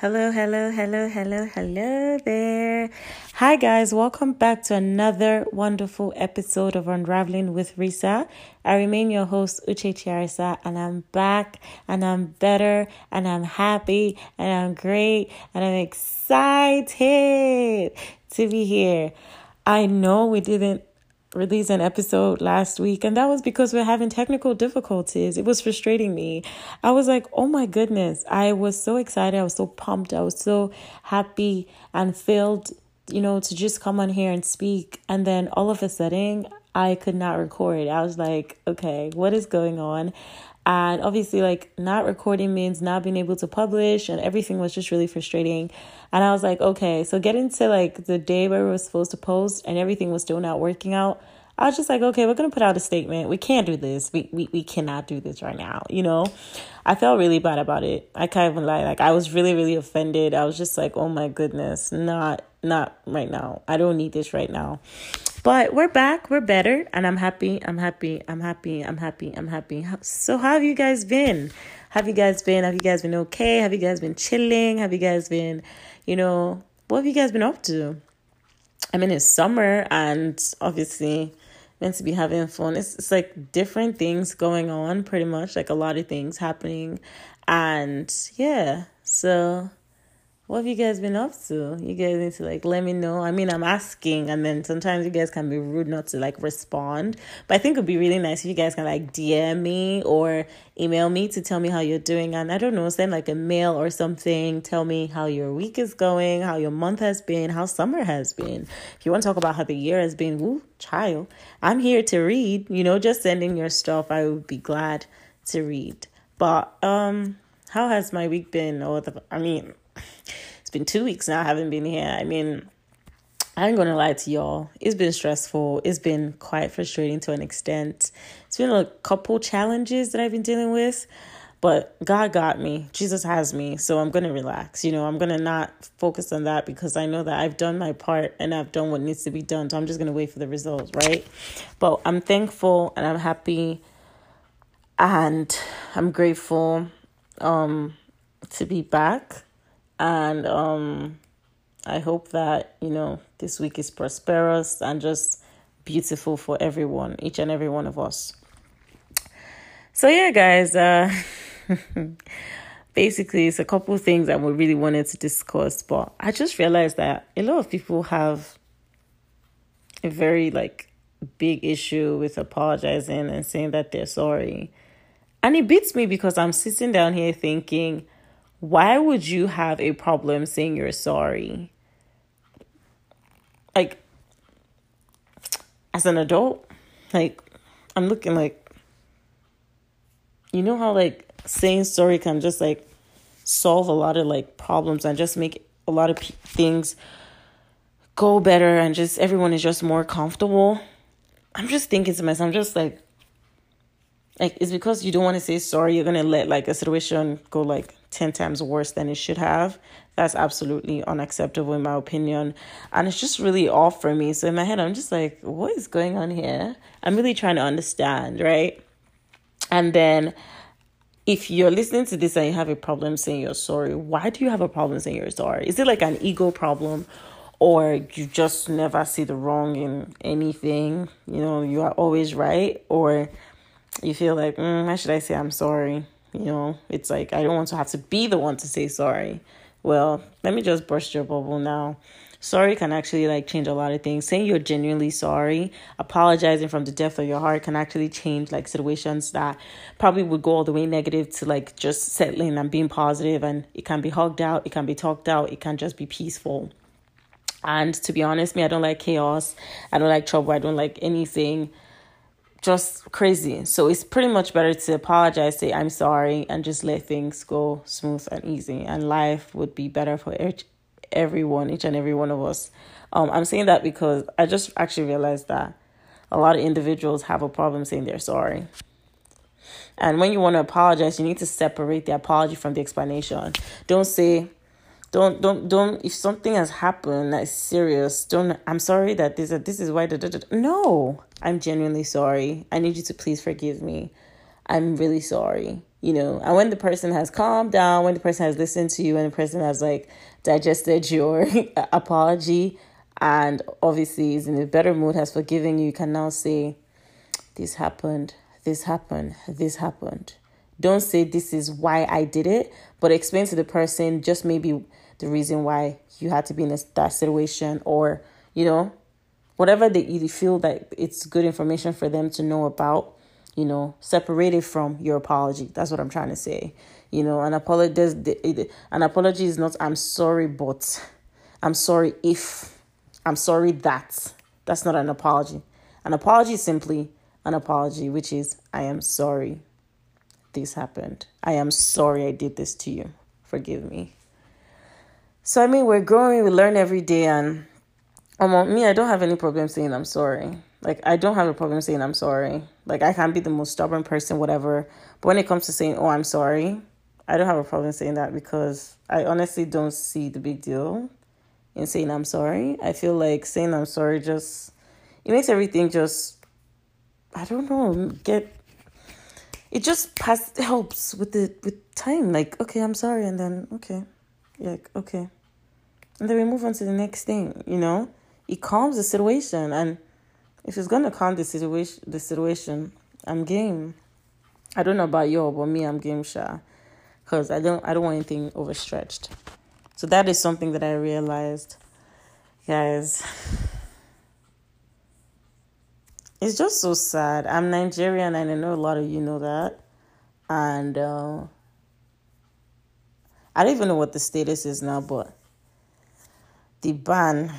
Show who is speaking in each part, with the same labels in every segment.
Speaker 1: Hello, hello, hello, hello, hello there. Hi, guys. Welcome back to another wonderful episode of Unraveling with Risa. I remain your host, Uche Chiarisa, and I'm back, and I'm better, and I'm happy, and I'm great, and I'm excited to be here. I know we didn't release an episode last week, and that was because we're having technical difficulties. It was frustrating me. I was like, oh my goodness. I was so excited. I was so pumped. I was so happy and filled, you know, to just come on here and speak. And then all of a sudden, I could not record. I was like, okay, what is going on? And obviously, like, not recording means not being able to publish, and everything was just really frustrating. And I was like, okay, so getting to like the day where we were supposed to post and everything was still not working out. I was just like, okay, we're gonna put out a statement. We can't do this. We we, we cannot do this right now, you know? I felt really bad about it. I can't even lie. Like I was really, really offended. I was just like, oh my goodness, not not right now. I don't need this right now. But we're back, we're better, and I'm happy, I'm happy, I'm happy, I'm happy, I'm happy. So how have you guys been? Have you guys been? Have you guys been okay? Have you guys been chilling? Have you guys been you know, what have you guys been up to? I mean, it's summer and obviously meant to be having fun. It's, it's like different things going on, pretty much, like a lot of things happening. And yeah, so what have you guys been up to? You guys need to like let me know. I mean, I'm asking, and then sometimes you guys can be rude not to like respond. But I think it'd be really nice if you guys can like DM me or email me to tell me how you're doing. And I don't know, send like a mail or something. Tell me how your week is going, how your month has been, how summer has been. If you want to talk about how the year has been, woo, child, I'm here to read. You know, just sending your stuff. I would be glad to read. But um, how has my week been? Or the, I mean it's been two weeks now. I haven't been here. I mean, I ain't gonna lie to y'all. It's been stressful. It's been quite frustrating to an extent. It's been a couple challenges that I've been dealing with, but God got me. Jesus has me. So I'm gonna relax. You know, I'm gonna not focus on that because I know that I've done my part and I've done what needs to be done. So I'm just gonna wait for the results, right? But I'm thankful and I'm happy and I'm grateful um to be back and um, I hope that, you know, this week is prosperous and just beautiful for everyone, each and every one of us. So, yeah, guys, uh, basically, it's a couple things that we really wanted to discuss, but I just realized that a lot of people have a very, like, big issue with apologizing and saying that they're sorry. And it beats me because I'm sitting down here thinking, why would you have a problem saying you're sorry? Like, as an adult, like, I'm looking like, you know how, like, saying sorry can just, like, solve a lot of, like, problems and just make a lot of p- things go better and just everyone is just more comfortable. I'm just thinking to myself, I'm just like, like it's because you don't want to say sorry you're gonna let like a situation go like 10 times worse than it should have. That's absolutely unacceptable in my opinion. And it's just really off for me. So in my head i'm just like what is going on here? I'm really trying to understand right? And then if you're listening to this and you have a problem saying you're sorry why do you have a problem saying you're sorry? Is it like an ego problem? Or you just never see the wrong in anything? You know you are always right? Or you feel like, mm, why should I say I'm sorry? You know, it's like I don't want to have to be the one to say sorry. Well, let me just burst your bubble now. Sorry can actually like change a lot of things. Saying you're genuinely sorry, apologizing from the depth of your heart can actually change like situations that probably would go all the way negative to like just settling and being positive and it can be hugged out, it can be talked out, it can just be peaceful. And to be honest, me, I don't like chaos. I don't like trouble. I don't like anything just crazy. So it's pretty much better to apologize, say I'm sorry, and just let things go smooth and easy. And life would be better for each, everyone, each and every one of us. Um, I'm saying that because I just actually realized that a lot of individuals have a problem saying they're sorry. And when you want to apologize, you need to separate the apology from the explanation. Don't say, don't don't don't if something has happened that's serious don't i'm sorry that this this is why da, da, da. no i'm genuinely sorry i need you to please forgive me I'm really sorry. You know, and when the person has calmed down, when the person has listened to you, when the person has like digested your apology, and obviously is in a better mood, has forgiven you, you can now say, This happened, this happened, this happened. Don't say this is why I did it, but explain to the person just maybe the reason why you had to be in that situation or, you know, whatever that you feel that it's good information for them to know about, you know, separated from your apology. That's what I'm trying to say. You know, an apology an apology is not I'm sorry, but I'm sorry if I'm sorry that. That's not an apology. An apology is simply an apology, which is I am sorry this happened. I am sorry I did this to you. Forgive me. So I mean we're growing, we learn every day and um, me, I don't have any problem saying I'm sorry. Like I don't have a problem saying I'm sorry. Like I can be the most stubborn person, whatever. But when it comes to saying, "Oh, I'm sorry," I don't have a problem saying that because I honestly don't see the big deal in saying I'm sorry. I feel like saying I'm sorry just it makes everything just I don't know get it just pass helps with the with time. Like okay, I'm sorry, and then okay, like okay, and then we move on to the next thing. You know it calms the situation. And if it's gonna calm the situation the situation i'm game. I don't know about you but me i'm game shy because i don't i don't want anything overstretched. So that is something that i realized guys. It's just so sad. I'm nigerian and i know a lot of you know that. And uh, i don't even know what the status is now but the ban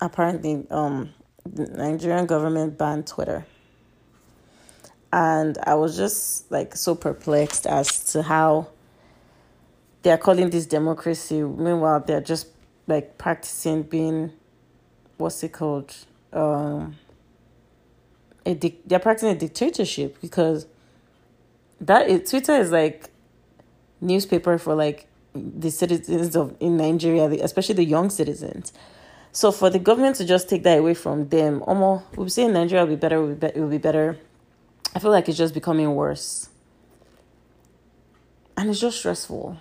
Speaker 1: apparently um, the Nigerian government banned Twitter. And I was just like so perplexed as to how they're calling this democracy. Meanwhile, they're just like practicing being, what's it called? Um, a di- they're practicing a dictatorship because that is, Twitter is like newspaper for like the citizens of in Nigeria, especially the young citizens. So for the government to just take that away from them, almost we'll in Nigeria will be better, will be, it will be better. I feel like it's just becoming worse. And it's just stressful.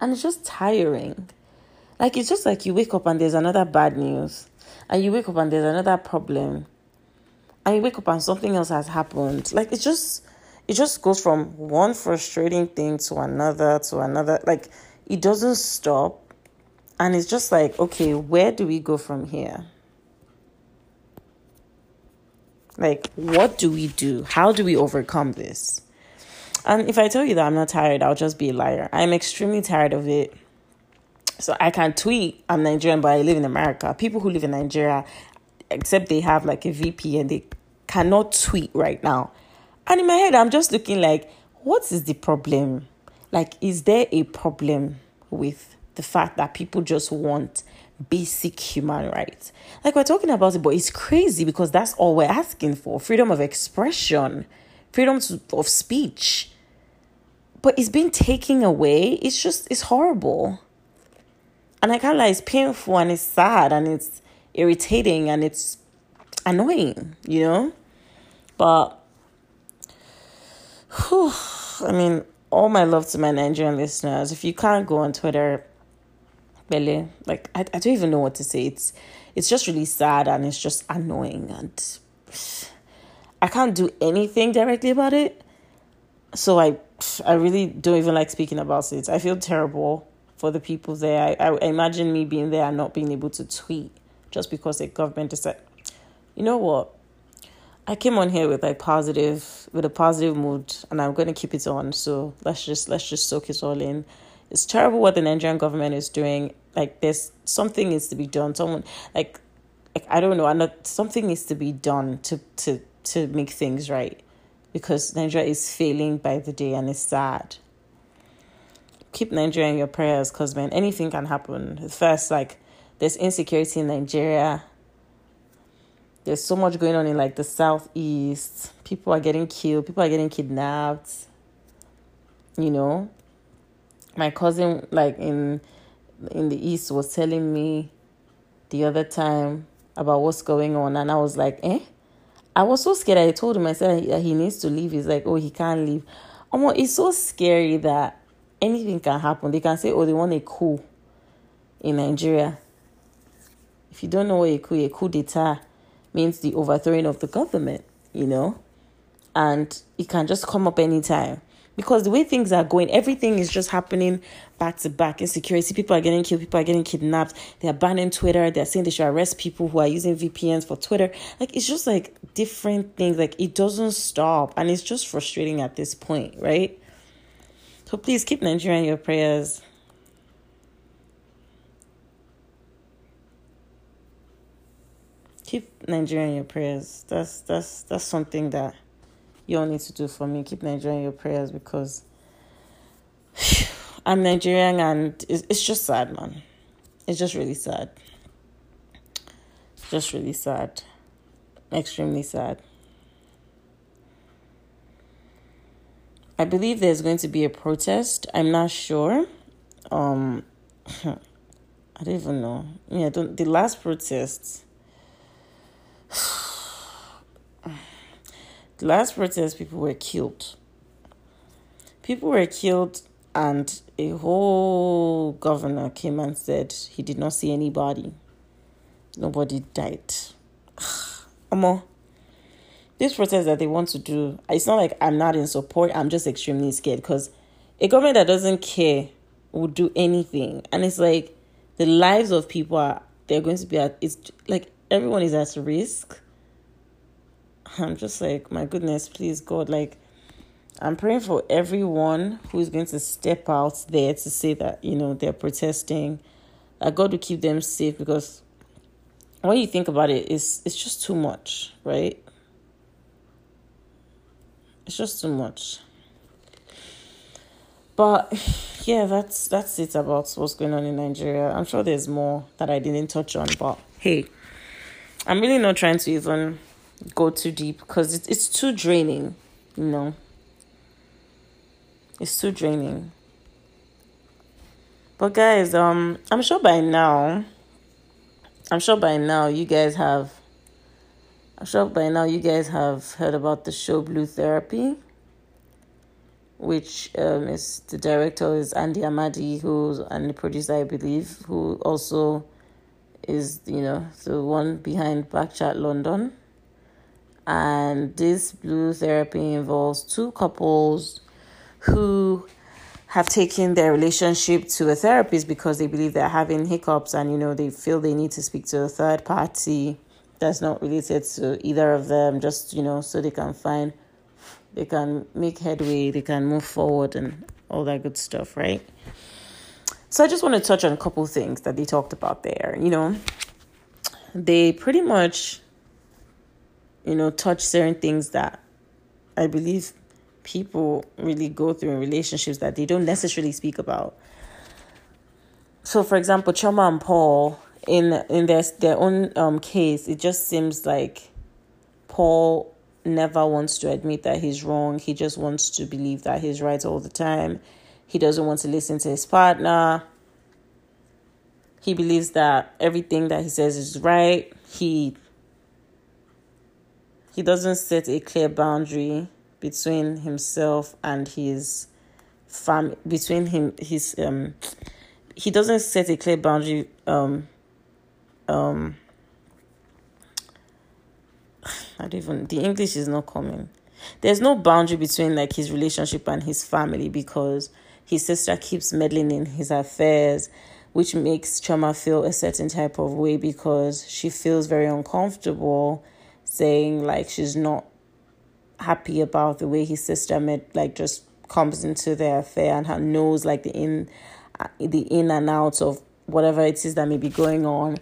Speaker 1: And it's just tiring. Like it's just like you wake up and there's another bad news. And you wake up and there's another problem. And you wake up and something else has happened. Like it just it just goes from one frustrating thing to another to another. Like it doesn't stop and it's just like, okay, where do we go from here? Like, what do we do? How do we overcome this? And if I tell you that I'm not tired, I'll just be a liar. I'm extremely tired of it. So I can tweet, I'm Nigerian, but I live in America. People who live in Nigeria, except they have like a VPN, they cannot tweet right now. And in my head, I'm just looking like, what is the problem? Like, is there a problem with the fact that people just want basic human rights. Like we're talking about it, but it's crazy because that's all we're asking for freedom of expression, freedom of speech. But it's been taken away. It's just, it's horrible. And I can't lie, it's painful and it's sad and it's irritating and it's annoying, you know? But, whew, I mean, all my love to my Nigerian listeners. If you can't go on Twitter, Bele. Like I, I don't even know what to say. It's it's just really sad and it's just annoying and I can't do anything directly about it. So I I really don't even like speaking about it. I feel terrible for the people there. I, I imagine me being there and not being able to tweet just because the government decided. You know what? I came on here with like positive, with a positive mood, and I'm to keep it on. So let's just let's just soak it all in it's terrible what the Nigerian government is doing. Like there's something needs to be done. Someone like like I don't know, not something needs to be done to to to make things right. Because Nigeria is failing by the day and it's sad. Keep Nigeria in your prayers because man, anything can happen. First, like there's insecurity in Nigeria. There's so much going on in like the southeast. People are getting killed, people are getting kidnapped. You know, my cousin like in in the east was telling me the other time about what's going on and I was like, "Eh? I was so scared. I told him, I said that he needs to leave. He's like, oh, he can't leave. Oh Um, it's so scary that anything can happen. They can say, oh, they want a coup in Nigeria. If you don't know what a coup, a coup d'etat means the overthrowing of the government, you know, and it can just come up anytime because the way things are going, everything is just happening back to back. Insecurity, people are getting killed, people are getting kidnapped. They're banning Twitter. They're saying they should arrest people who are using VPNs for Twitter. Like it's just like different things. Like it doesn't stop, and it's just frustrating at this point, right? So please keep Nigeria in your prayers. Keep Nigeria in your prayers. That's that's that's something that you all need to do for me. Keep Nigeria in your prayers because I'm Nigerian and it's, it's just sad, man. It's just really sad. Just really sad. Extremely sad. I believe there's going to be a protest. I'm not sure. Um, I don't even know. Yeah, don't. The last protest The last protest, people were killed. People were killed, and a whole governor came and said he did not see anybody. Nobody died. Amo, this protest that they want to do, it's not like I'm not in support. I'm just extremely scared because a government that doesn't care would do anything, and it's like the lives of people are they're going to be at. It's like everyone is at risk I'm just like, my goodness, please, God, like, I'm praying for everyone who is going to step out there to say that, you know, they're protesting. That God will keep them safe because when you think about it, it's it's just too much, right? It's just too much. But yeah, that's that's it about what's going on in Nigeria. I'm sure there's more that I didn't touch on, but hey, I'm really not trying to even go too deep because it's, it's too draining, you know. It's too draining. But guys, um, I'm sure by now, I'm sure by now you guys have, I'm sure by now you guys have heard about the show Blue Therapy, which um is the director is Andy Amadi, who's and the producer I believe, who also is you know the one behind Backchat London and this blue therapy involves two couples who have taken their relationship to a therapist because they believe they're having hiccups and you know they feel they need to speak to a third party that's not related to either of them just you know so they can find they can make headway they can move forward and all that good stuff right? So i just want to touch on a couple things that they talked about there you know? They pretty much you know, touch certain things that I believe people really go through in relationships that they don't necessarily speak about. So, for example, Chioma and Paul, in in their their own um case, it just seems like Paul never wants to admit that he's wrong. He just wants to believe that he's right all the time. He doesn't want to listen to his partner. He believes that everything that he says is right. He he doesn't set a clear boundary between himself and his fam between him his um he doesn't set a clear boundary um um I don't even the English is not coming. There's no boundary between like his relationship and his family because his sister keeps meddling in his affairs, which makes Chioma feel a certain type of way because she feels very uncomfortable saying like she's not happy about the way his sister met like just comes into their affair and her knows like the in uh, the in and outs of whatever it is that may be going on.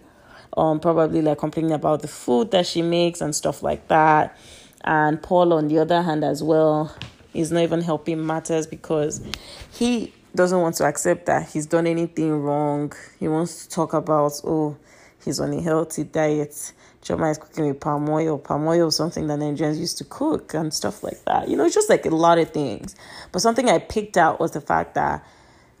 Speaker 1: Um probably like complaining about the food that she makes and stuff like that. And paul on the other hand as well is not even helping matters because he doesn't want to accept that he's done anything wrong. He wants to talk about oh he's on a healthy diet Chioma is cooking with palm oil. Palm oil something that Nigerians used to cook and stuff like that. You know, it's just like a lot of things. But something I picked out was the fact that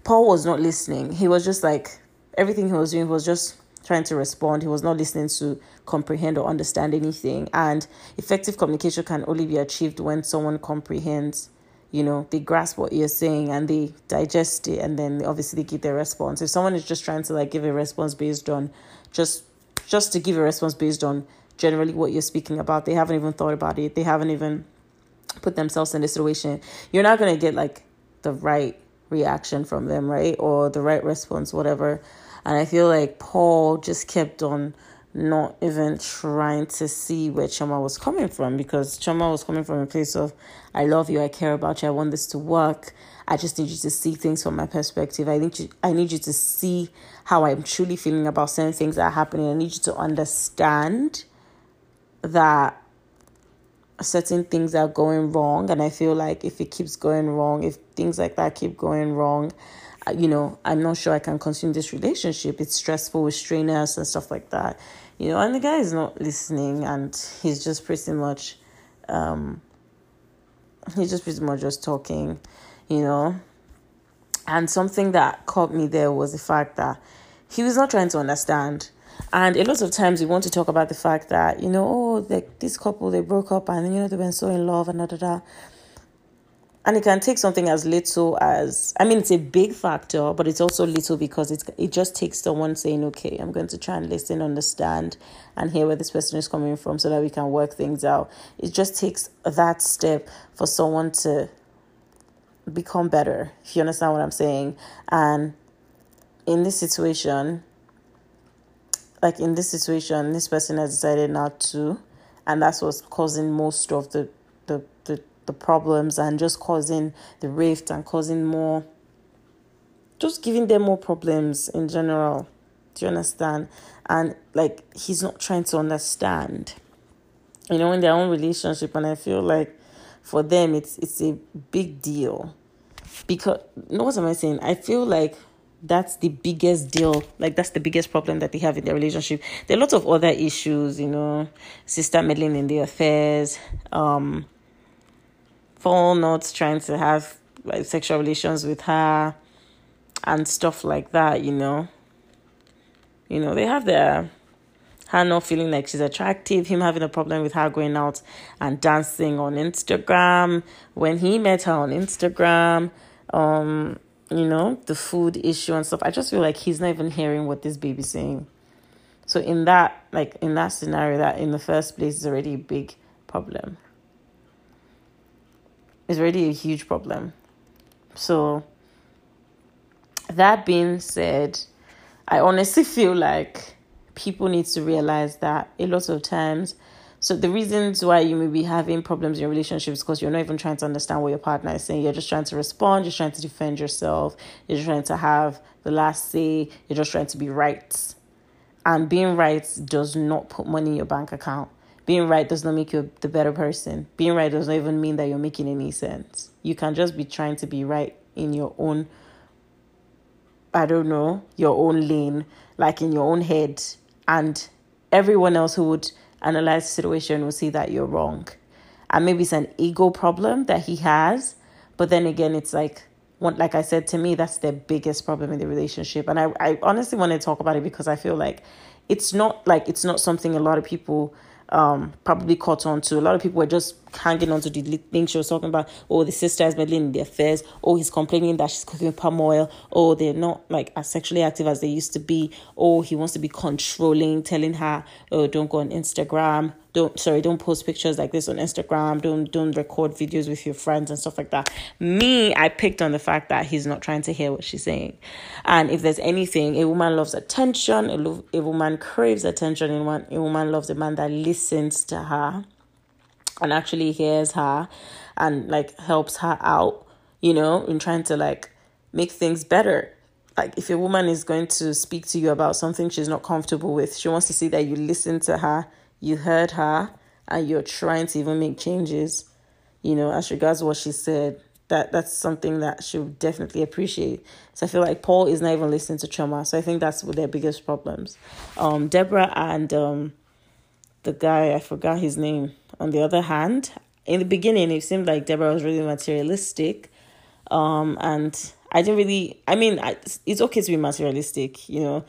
Speaker 1: Paul was not listening. He was just like, everything he was doing was just trying to respond. He was not listening to comprehend or understand anything. And effective communication can only be achieved when someone comprehends, you know, they grasp what you're saying and they digest it and then obviously they give their response. If someone is just trying to like give a response based on just just to give a response based on generally what you're speaking about, they haven't even thought about it. They haven't even put themselves in the situation. You're not gonna get like the right reaction from them, right? Or the right response, whatever. And I feel like Paul just kept on not even trying to see where Chioma was coming from because Chioma was coming from a place of, I love you, I care about you, I want this to work. I just need you to see things from my perspective. I need you I need you to see how I'm truly feeling about certain things that are happening. I need you to understand that certain things are going wrong and I feel like if it keeps going wrong, if things like that keep going wrong, you know, I'm not sure I can continue this relationship. It's stressful with strainers and stuff like that. You know, and the guy is not listening and he's just pretty much um he's just pretty much just talking, you know. And something that caught me there was the fact that he was not trying to understand. And a lot of times we want to talk about the fact that, you know, oh, like this couple, they broke up and, you know, they've been so in love and da da da. And it can take something as little as I mean it's a big factor, but it's also little because it's it just takes someone saying, Okay, I'm going to try and listen, understand, and hear where this person is coming from so that we can work things out. It just takes that step for someone to become better, if you understand what I'm saying. And in this situation, like in this situation, this person has decided not to, and that's what's causing most of the the the the problems and just causing the rift and causing more just giving them more problems in general. Do you understand? And like he's not trying to understand. You know in their own relationship and i feel like for them it's it's a big deal. Because no what am i saying? I feel like that's the biggest deal like that's the biggest problem that they have in their relationship. There are lots of other issues you know sister meddling in their affairs um Paul not trying to have like sexual relations with her and stuff like that, you know. You know, they have their her not feeling like she's attractive, him having a problem with her going out and dancing on Instagram. When he met her on Instagram, um, you know, the food issue and stuff. I just feel like he's not even hearing what this baby's saying. So in that like in that scenario that in the first place is already a big problem is already a huge problem. So, that being said, I honestly feel like people need to realize that a lot of times so the reasons why you may be having problems in your relationships because you're not even trying to understand what your partner is saying. You're just trying to respond. You're trying to defend yourself. You're just trying to have the last say. You're just trying to be right. And being right does not put money in your bank account being right does not make you the better person. Being right does not even mean that you're making any sense. You can just be trying to be right in your own, I don't know, your own lane, like in your own head. And everyone else who would analyze the situation will see that you're wrong. And maybe it's an ego problem that he has. But then again, it's like, like I said, to me, that's the biggest problem in the relationship. And I, I honestly want to talk about it because I feel like it's not like it's not something a lot of people um, probably caught on to. A lot of people were just hanging on to the things she was talking about. Oh, the sister is meddling in their affairs. Oh, he's complaining that she's cooking palm oil. Oh, they're not like as sexually active as they used to be. Oh, he wants to be controlling, telling her, oh, don't go on Instagram don't sorry don't post pictures like this on instagram don't don't record videos with your friends and stuff like that me i picked on the fact that he's not trying to hear what she's saying and if there's anything a woman loves attention a, lo- a woman craves attention and one a woman loves a man that listens to her and actually hears her and like helps her out you know in trying to like make things better like if a woman is going to speak to you about something she's not comfortable with she wants to see that you listen to her you heard her and you're trying to even make changes, you know, as regards what she said, that that's something that she would definitely appreciate. So I feel like Paul is not even listening to Chioma. So I think that's their biggest problems. Um, Deborah and um, the guy, I forgot his name. On the other hand, in the beginning, it seemed like Deborah was really materialistic. Um, and I didn't really, I mean, I, it's okay to be materialistic, you know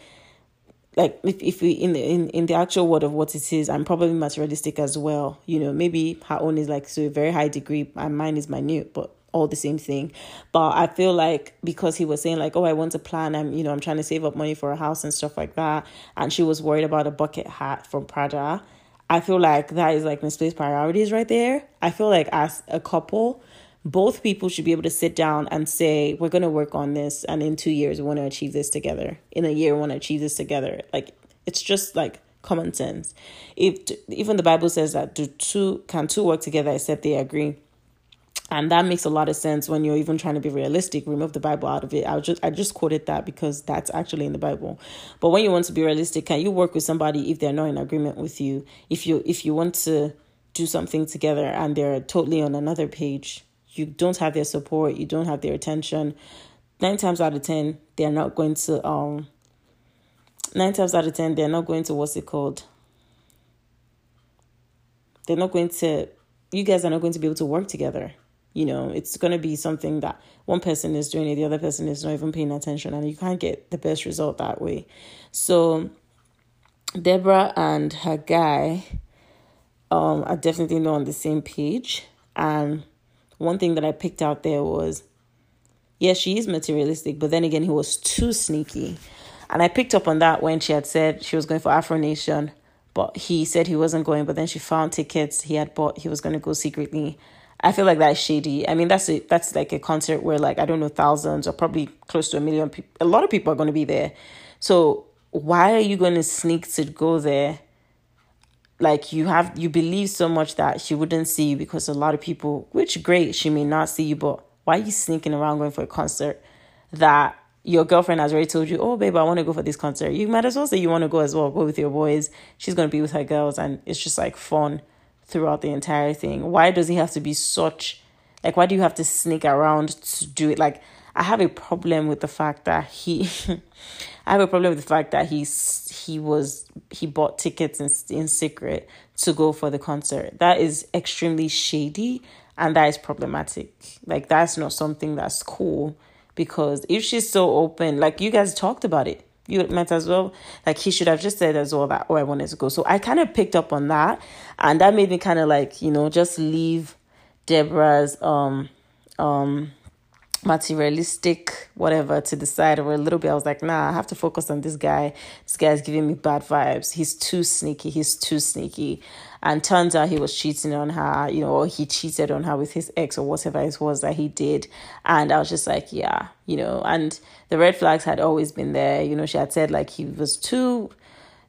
Speaker 1: like if, if we in the in, in the actual word of what it is i'm probably materialistic as well you know maybe her own is like to a very high degree and mine is minute but all the same thing but i feel like because he was saying like oh i want to plan i'm you know i'm trying to save up money for a house and stuff like that and she was worried about a bucket hat from prada i feel like that is like misplaced priorities right there i feel like as a couple both people should be able to sit down and say, we're going to work on this. And in two years, we want to achieve this together. In a year, we want to achieve this together. Like, it's just like common sense. If even the Bible says that do two can two work together except they agree. And that makes a lot of sense when you're even trying to be realistic. Remove the Bible out of it. I just I just quoted that because that's actually in the Bible. But when you want to be realistic, can you work with somebody if they're not in agreement with you? If you if you want to do something together and they're totally on another page, you don't have their support, you don't have their attention, nine times out of ten, they're not going to um nine times out of ten, they're not going to what's it called? They're not going to you guys are not going to be able to work together. You know, it's gonna be something that one person is doing it, the other person is not even paying attention, and you can't get the best result that way. So Deborah and her guy um are definitely not on the same page and one thing that I picked out there was, yes, she is materialistic, but then again, he was too sneaky. And I picked up on that when she had said she was going for Afro Nation, but he said he wasn't going, but then she found tickets he had bought, he was going to go secretly. I feel like that's shady. I mean, that's a, that's like a concert where like I don't know thousands or probably close to a million people. A lot of people are going to be there. So why are you going to sneak to go there like you have you believe so much that she wouldn't see you because a lot of people which great she may not see you but why are you sneaking around going for a concert that your girlfriend has already told you oh babe i want to go for this concert you might as well say you want to go as well go with your boys she's going to be with her girls and it's just like fun throughout the entire thing why does he have to be such like why do you have to sneak around to do it like i have a problem with the fact that he I have a problem with the fact that he's he was he bought tickets in in secret to go for the concert. That is extremely shady and that is problematic. Like that's not something that's cool because if she's so open, like you guys talked about it, you might as well. Like he should have just said as well that oh I wanted to go. So I kind of picked up on that. And that made me kind of like, you know, just leave Deborah's um um materialistic whatever to the side or a little bit. I was like nah i have to focus on this guy. This guy's giving me bad vibes. He's too sneaky. He's too sneaky and turns out he was cheating on her you know or he cheated on her with his ex or whatever it was that he did. And i was just like yeah you know and the red flags had always been there. You know she had said like he was too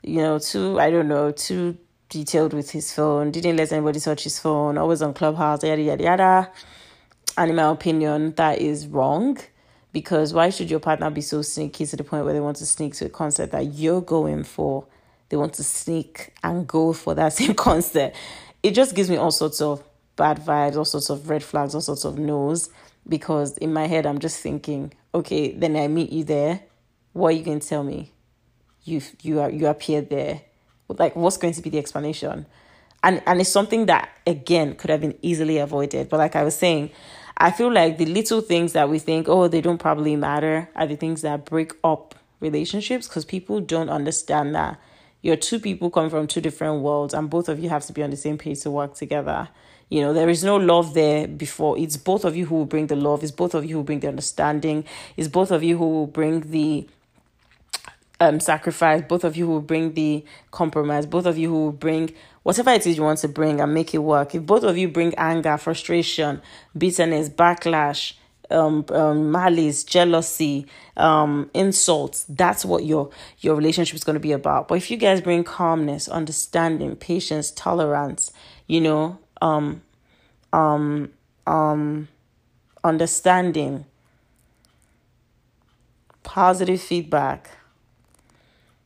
Speaker 1: you know too i don't know too detailed with his phone didn't let anybody touch his phone always on clubhouse yada yada yada. And in my opinion, that is wrong because why should your partner be so sneaky to the point where they want to sneak to a concert that you're going for? They want to sneak and go for that same concert. It just gives me all sorts of bad vibes, all sorts of red flags, all sorts of no's because in my head I'm just thinking, okay, then I meet you there. What are you going to tell me? You you are you appeared there. Like what's going to be the explanation? And and it's something that again could have been easily avoided. But like I was saying, I feel like the little things that we think, oh, they don't probably matter, are the things that break up relationships because people don't understand that you're two people coming from two different worlds and both of you have to be on the same page to work together. You know, there is no love there before. It's both of you who will bring the love, it's both of you who bring the understanding, it's both of you who will bring the um sacrifice, both of you who will bring the compromise, both of you who will bring whatever it is you want to bring and make it work. If both of you bring anger, frustration, bitterness, backlash, um, um malice, jealousy, um, insults, that's what your your relationship is going to be about. But if you guys bring calmness, understanding, patience, tolerance, you know, um, um, um, understanding, positive feedback,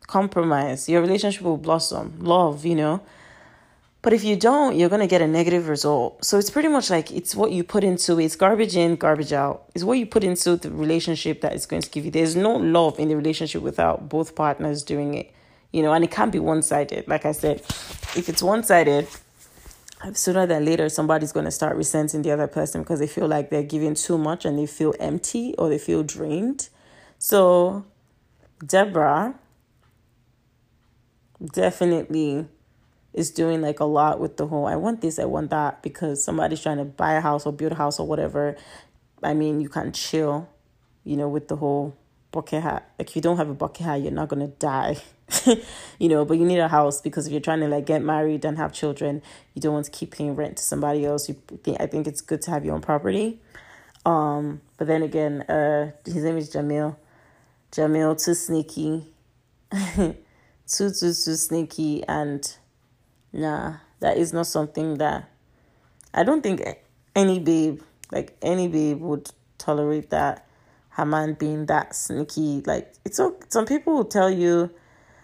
Speaker 1: compromise, your relationship will blossom. Love, you know but if you don't, you're going to get a negative result. So it's pretty much like it's what you put into it. It's garbage in, garbage out. It's what you put into the relationship that is going to give you. There's no love in the relationship without both partners doing it. You know, and it can't be one sided. Like I said, if it's one sided, sooner than later, somebody's going to start resenting the other person because they feel like they're giving too much and they feel empty or they feel drained. So, Deborah, definitely is doing like a lot with the whole I want this, I want that because somebody's trying to buy a house or build a house or whatever. I mean, you can chill, you know, with the whole bucket hat. Like, if you don't have a bucket hat, you're not gonna die, you know. But you need a house because if you're trying to like get married and have children, you don't want to keep paying rent to somebody else. You think I think it's good to have your own property. Um, but then again, uh, his name is Jamil. Jamil too sneaky, too too too sneaky, and nah, that is not something that I don't think any babe, like any babe, would tolerate that. Her man being that sneaky, like it's okay. some people will tell you,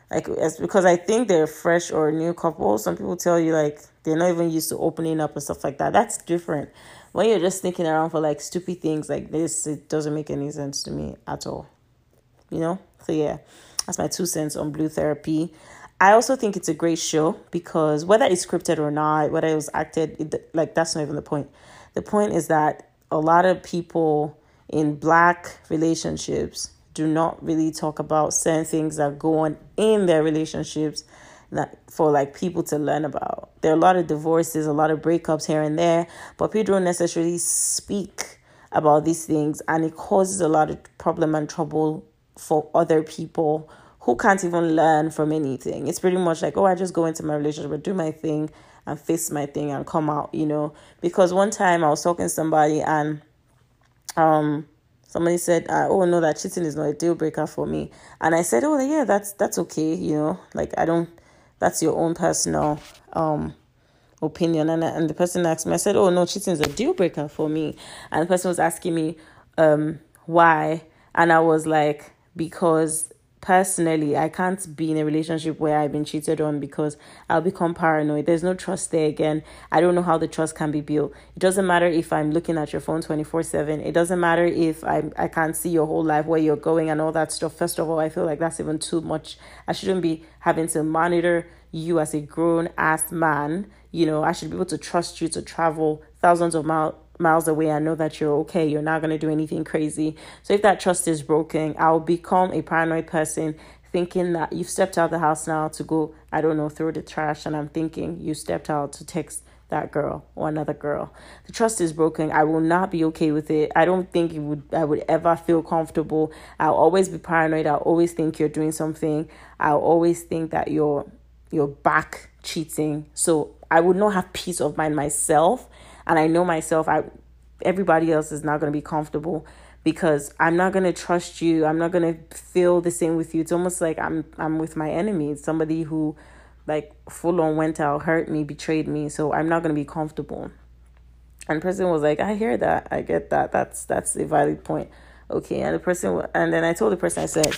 Speaker 1: like it's because I think they're fresh or new couple. Some people tell you like they're not even used to opening up and stuff like that. That's different. When you're just sneaking around for like stupid things like this, it doesn't make any sense to me at all. You know? So yeah, that's my two cents on blue therapy. I also think it's a great show because whether it's scripted or not, whether it was acted, it, like that's not even the point. The point is that a lot of people in black relationships do not really talk about certain things that go on in their relationships that for like people to learn about. There are a lot of divorces, a lot of breakups here and there, but people don't necessarily speak about these things and it causes a lot of problem and trouble for other people who can't even learn from anything. It's pretty much like, oh, I just go into my relationship, do my thing, and face my thing and come out, you know. Because one time I was talking to somebody and um somebody said, uh, "Oh no, that cheating is not a deal breaker for me," and I said, "Oh yeah, that's that's okay, you know. Like I don't, that's your own personal um." opinion and and the person asked me I said oh no cheating is a deal breaker for me and the person was asking me um why and I was like because personally, I can't be in a relationship where I've been cheated on because I'll become paranoid. There's no trust there again. I don't know how the trust can be built. It doesn't matter if I'm looking at your phone 24 7. It doesn't matter if I, I can't see your whole life, where you're going, and all that stuff. First of all, I feel like that's even too much. I shouldn't be having to monitor you as a grown ass man. You know, I should be able to trust you to travel thousands of miles miles away I know that you're okay. You're not going to do anything crazy. So if that trust is broken, I'll become a paranoid person thinking that you've stepped out the house now to go, I don't know, throw the trash. And I'm thinking you stepped out to text that girl or another girl. The trust is broken. I will not be okay with it. I don't think it would I would ever feel comfortable. I'll always be paranoid. I'll always think you're doing something. I'll always think that you're you're back cheating. So I would not have peace of mind myself and I know myself I everybody else is not going to be comfortable because I'm not going to trust you. I'm not going to feel the same with you. It's almost like I'm I'm with my enemy. It's somebody who like full on went out, hurt me, betrayed me. So I'm not going to be comfortable. And person was like, I hear that. I get that. That's that's a valid point. Okay. And the person and then I told the person I said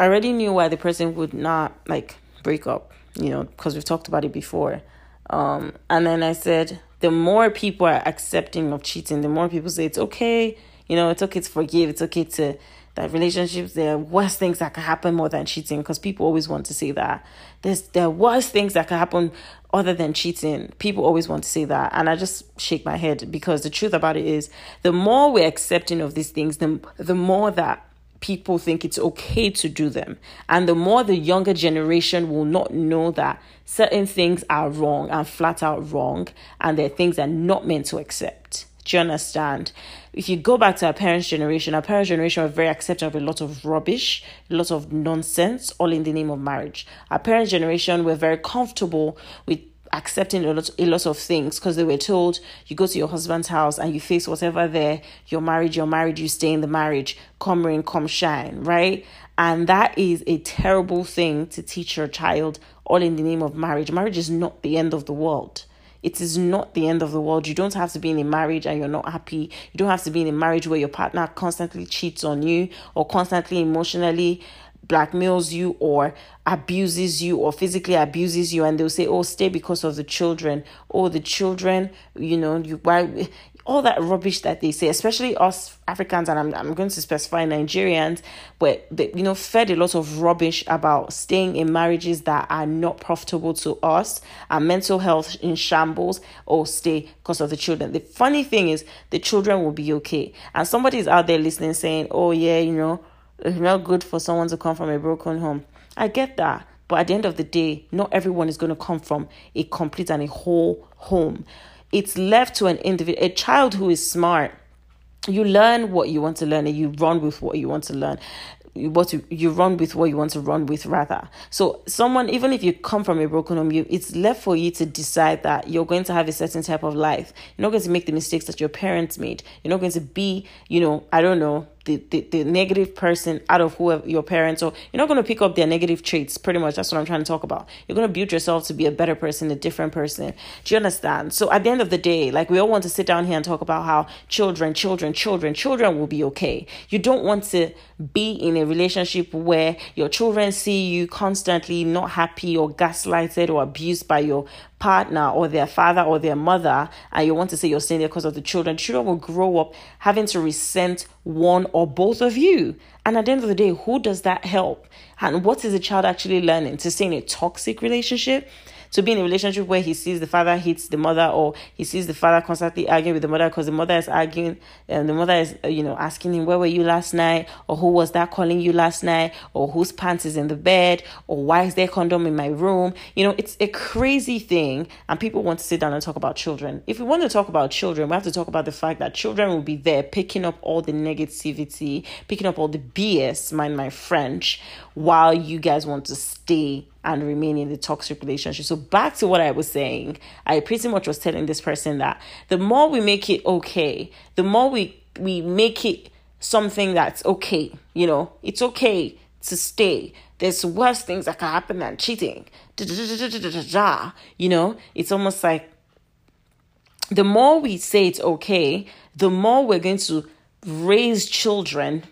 Speaker 1: I already knew why the person would not like break up you know, because we've talked about it before. Um, and then I said, the more people are accepting of cheating, the more people say it's okay, you know, it's okay to forgive, it's okay to that relationships there are worse things that can happen more than cheating. Because people always want to say that. There's there are worse things that can happen other than cheating. People always want to say that. And i just shake my head because the truth about it is the more we're accepting of these things the, the more that people think it's okay to do them. And the more the younger generation will not know that certain things are wrong and flat out wrong, and they're things they're not meant to accept. Do you understand? If you go back to our parents' generation, our parents' generation were very accepting of a lot of rubbish, a lot of nonsense, all in the name of marriage. Our parents' generation were very comfortable with accepting a lot, a lot of things because they were told you go to your husband's house and you face whatever there, you're married, you're married, you stay in the marriage, come rain, come shine, right? And that is a terrible thing to teach your child all in the name of marriage. Marriage is not the end of the world. It is not the end of the world. You don't have to be in a marriage and you're not happy. You don't have to be in a marriage where your partner constantly cheats on you or constantly emotionally blackmails you or abuses you or physically abuses you and they'll say oh stay because of the children. Oh the children you know you why all that rubbish that they say especially us africans and i'm, I'm going to specify nigerians but they you know fed a lot of rubbish about staying in marriages that are not profitable to us our mental health in shambles or stay because of the children. The funny thing is the children will be okay. And somebody's out there listening saying oh yeah you know it's not good for someone to come from a broken home. I get that. But at the end of the day, not everyone is going to come from a complete and a whole home. It's left to an individual, a child who is smart. You learn what you want to learn and you run with what you want to learn what you, you run with what you want to run with rather so someone even if you come from a broken home you it's left for you to decide that you're going to have a certain type of life you're not going to make the mistakes that your parents made you're not going to be you know i don't know the, the, the negative person out of whoever your parents or you're not going to pick up their negative traits pretty much. That's what i'm trying to talk about. You're going to build yourself to be a better person a different person. Do you understand? So at the end of the day like we all want to sit down here and talk about how children children children children will be okay. You don't want to be in a relationship where your children see you constantly not happy or gaslighted or abused by your partner or their father or their mother and you want to say you're staying there because of the children, children will grow up having to resent one or both of you. And at the end of the day, who does that help? And what is the child actually learning? To stay in a toxic relationship? To be in a relationship where he sees the father hits the mother or he sees the father constantly arguing with the mother because the mother is arguing and the mother is uh, you know asking him where were you last night? or who was that calling you last night? or whose pants is in the bed? or why is there condom in my room? You know it's a crazy thing and people want to sit down and talk about children. If we want to talk about children we have to talk about the fact that children will be there picking up all the negativity picking up all the bs mind my french while you guys want to stay and remain in the toxic relationship. So back to what I was saying, I pretty much was telling this person that the more we make it okay, the more we we make it something that's okay, you know, it's okay to stay. There's worse things that can happen than cheating. You know, it's almost like the more we say it's okay, the more we're going to raise children,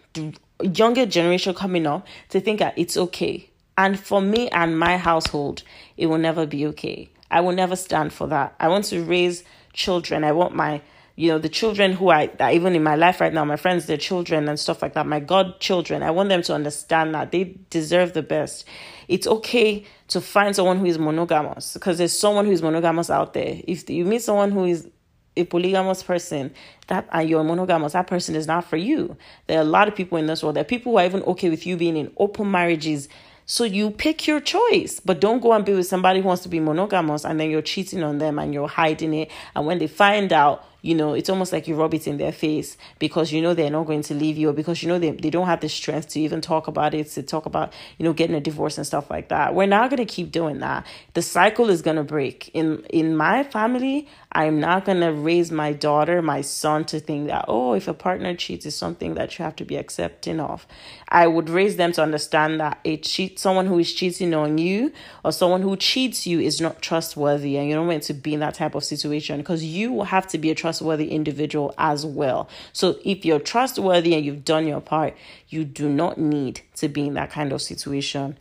Speaker 1: younger generation coming up, to think that it's okay and for me and my household, it will never be okay. I will never stand for that. I want to raise children. I want my, you know, the children who I, even in my life right now, my friends, their children and stuff like that, my godchildren, I want them to understand that they deserve the best. It's okay to find someone who is monogamous because there's someone who is monogamous out there. If you meet someone who is a polygamous person that and you're monogamous that person is not for you. There are a lot of people in this world. There are people who are even okay with you being in open marriages. So you pick your choice, but don't go and be with somebody who wants to be monogamous and then you're cheating on them and you're hiding it. And when they find out, you know, it's almost like you rub it in their face because you know they're not going to leave you or because you know they, they don't have the strength to even talk about it, to talk about, you know, getting a divorce and stuff like that. We're not going to keep doing that. The cycle is going to break. In in my family, I'm not going to raise my daughter, my son to think that, oh, if a partner cheats is something that you have to be accepting of. I would raise them to understand that a cheat someone who is cheating on you or someone who cheats you is not trustworthy and you're not meant to be in that type of situation because you will have to be a trust trustworthy individual as well. So if you're trustworthy and you've done your part, you do not need to be in that kind of situation.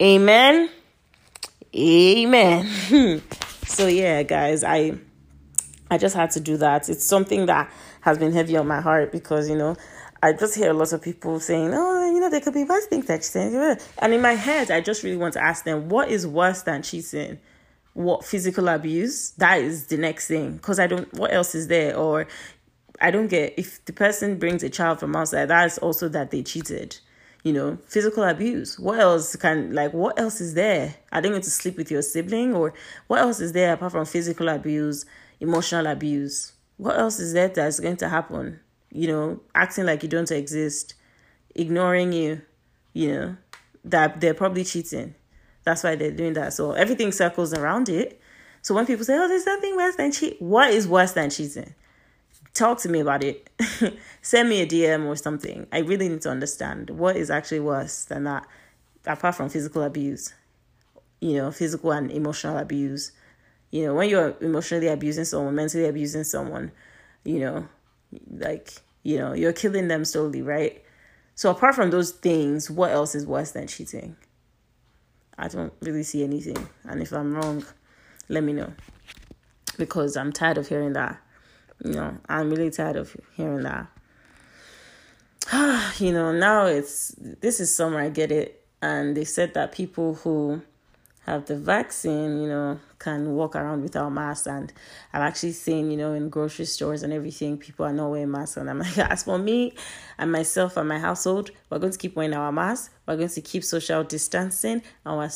Speaker 1: Amen. Amen. so yeah, guys, I I just had to do that. It's something that has been heavy on my heart because, you know, I just hear a lot of people saying, oh, you know, there could be worse things that cheating. And in my head, I just really want to ask them, what is worse than cheating? What physical abuse that is the next thing. Because i don't what else is there? Or i don't get if the person brings a child from outside that's also that they cheated you know? Physical abuse. What else can like what else is there? I they going to sleep with your sibling or what else is there apart from physical abuse emotional abuse? What else is there that's going to happen? You know acting like you don't exist ignoring you you know that they're probably cheating that's why they're doing that. So everything circles around it. So when people say, "Oh, there's nothing worse than cheat," what is worse than cheating? Talk to me about it. Send me a DM or something. I really need to understand what is actually worse than that, apart from physical abuse. You know, physical and emotional abuse. You know, when you're emotionally abusing someone, mentally abusing someone, you know, like you know, you're killing them slowly, right? So apart from those things, what else is worse than cheating? I don't really see anything. And if I'm wrong, let me know. Because I'm tired of hearing that. You know, I'm really tired of hearing that. you know, now it's this is summer, I get it. And they said that people who have the vaccine, you know, can walk around without masks. And I've actually seen, you know, in grocery stores and everything, people are not wearing masks. And I'm like, as for me and myself and my household, we're going to keep wearing our masks. We're going to keep social distancing and we're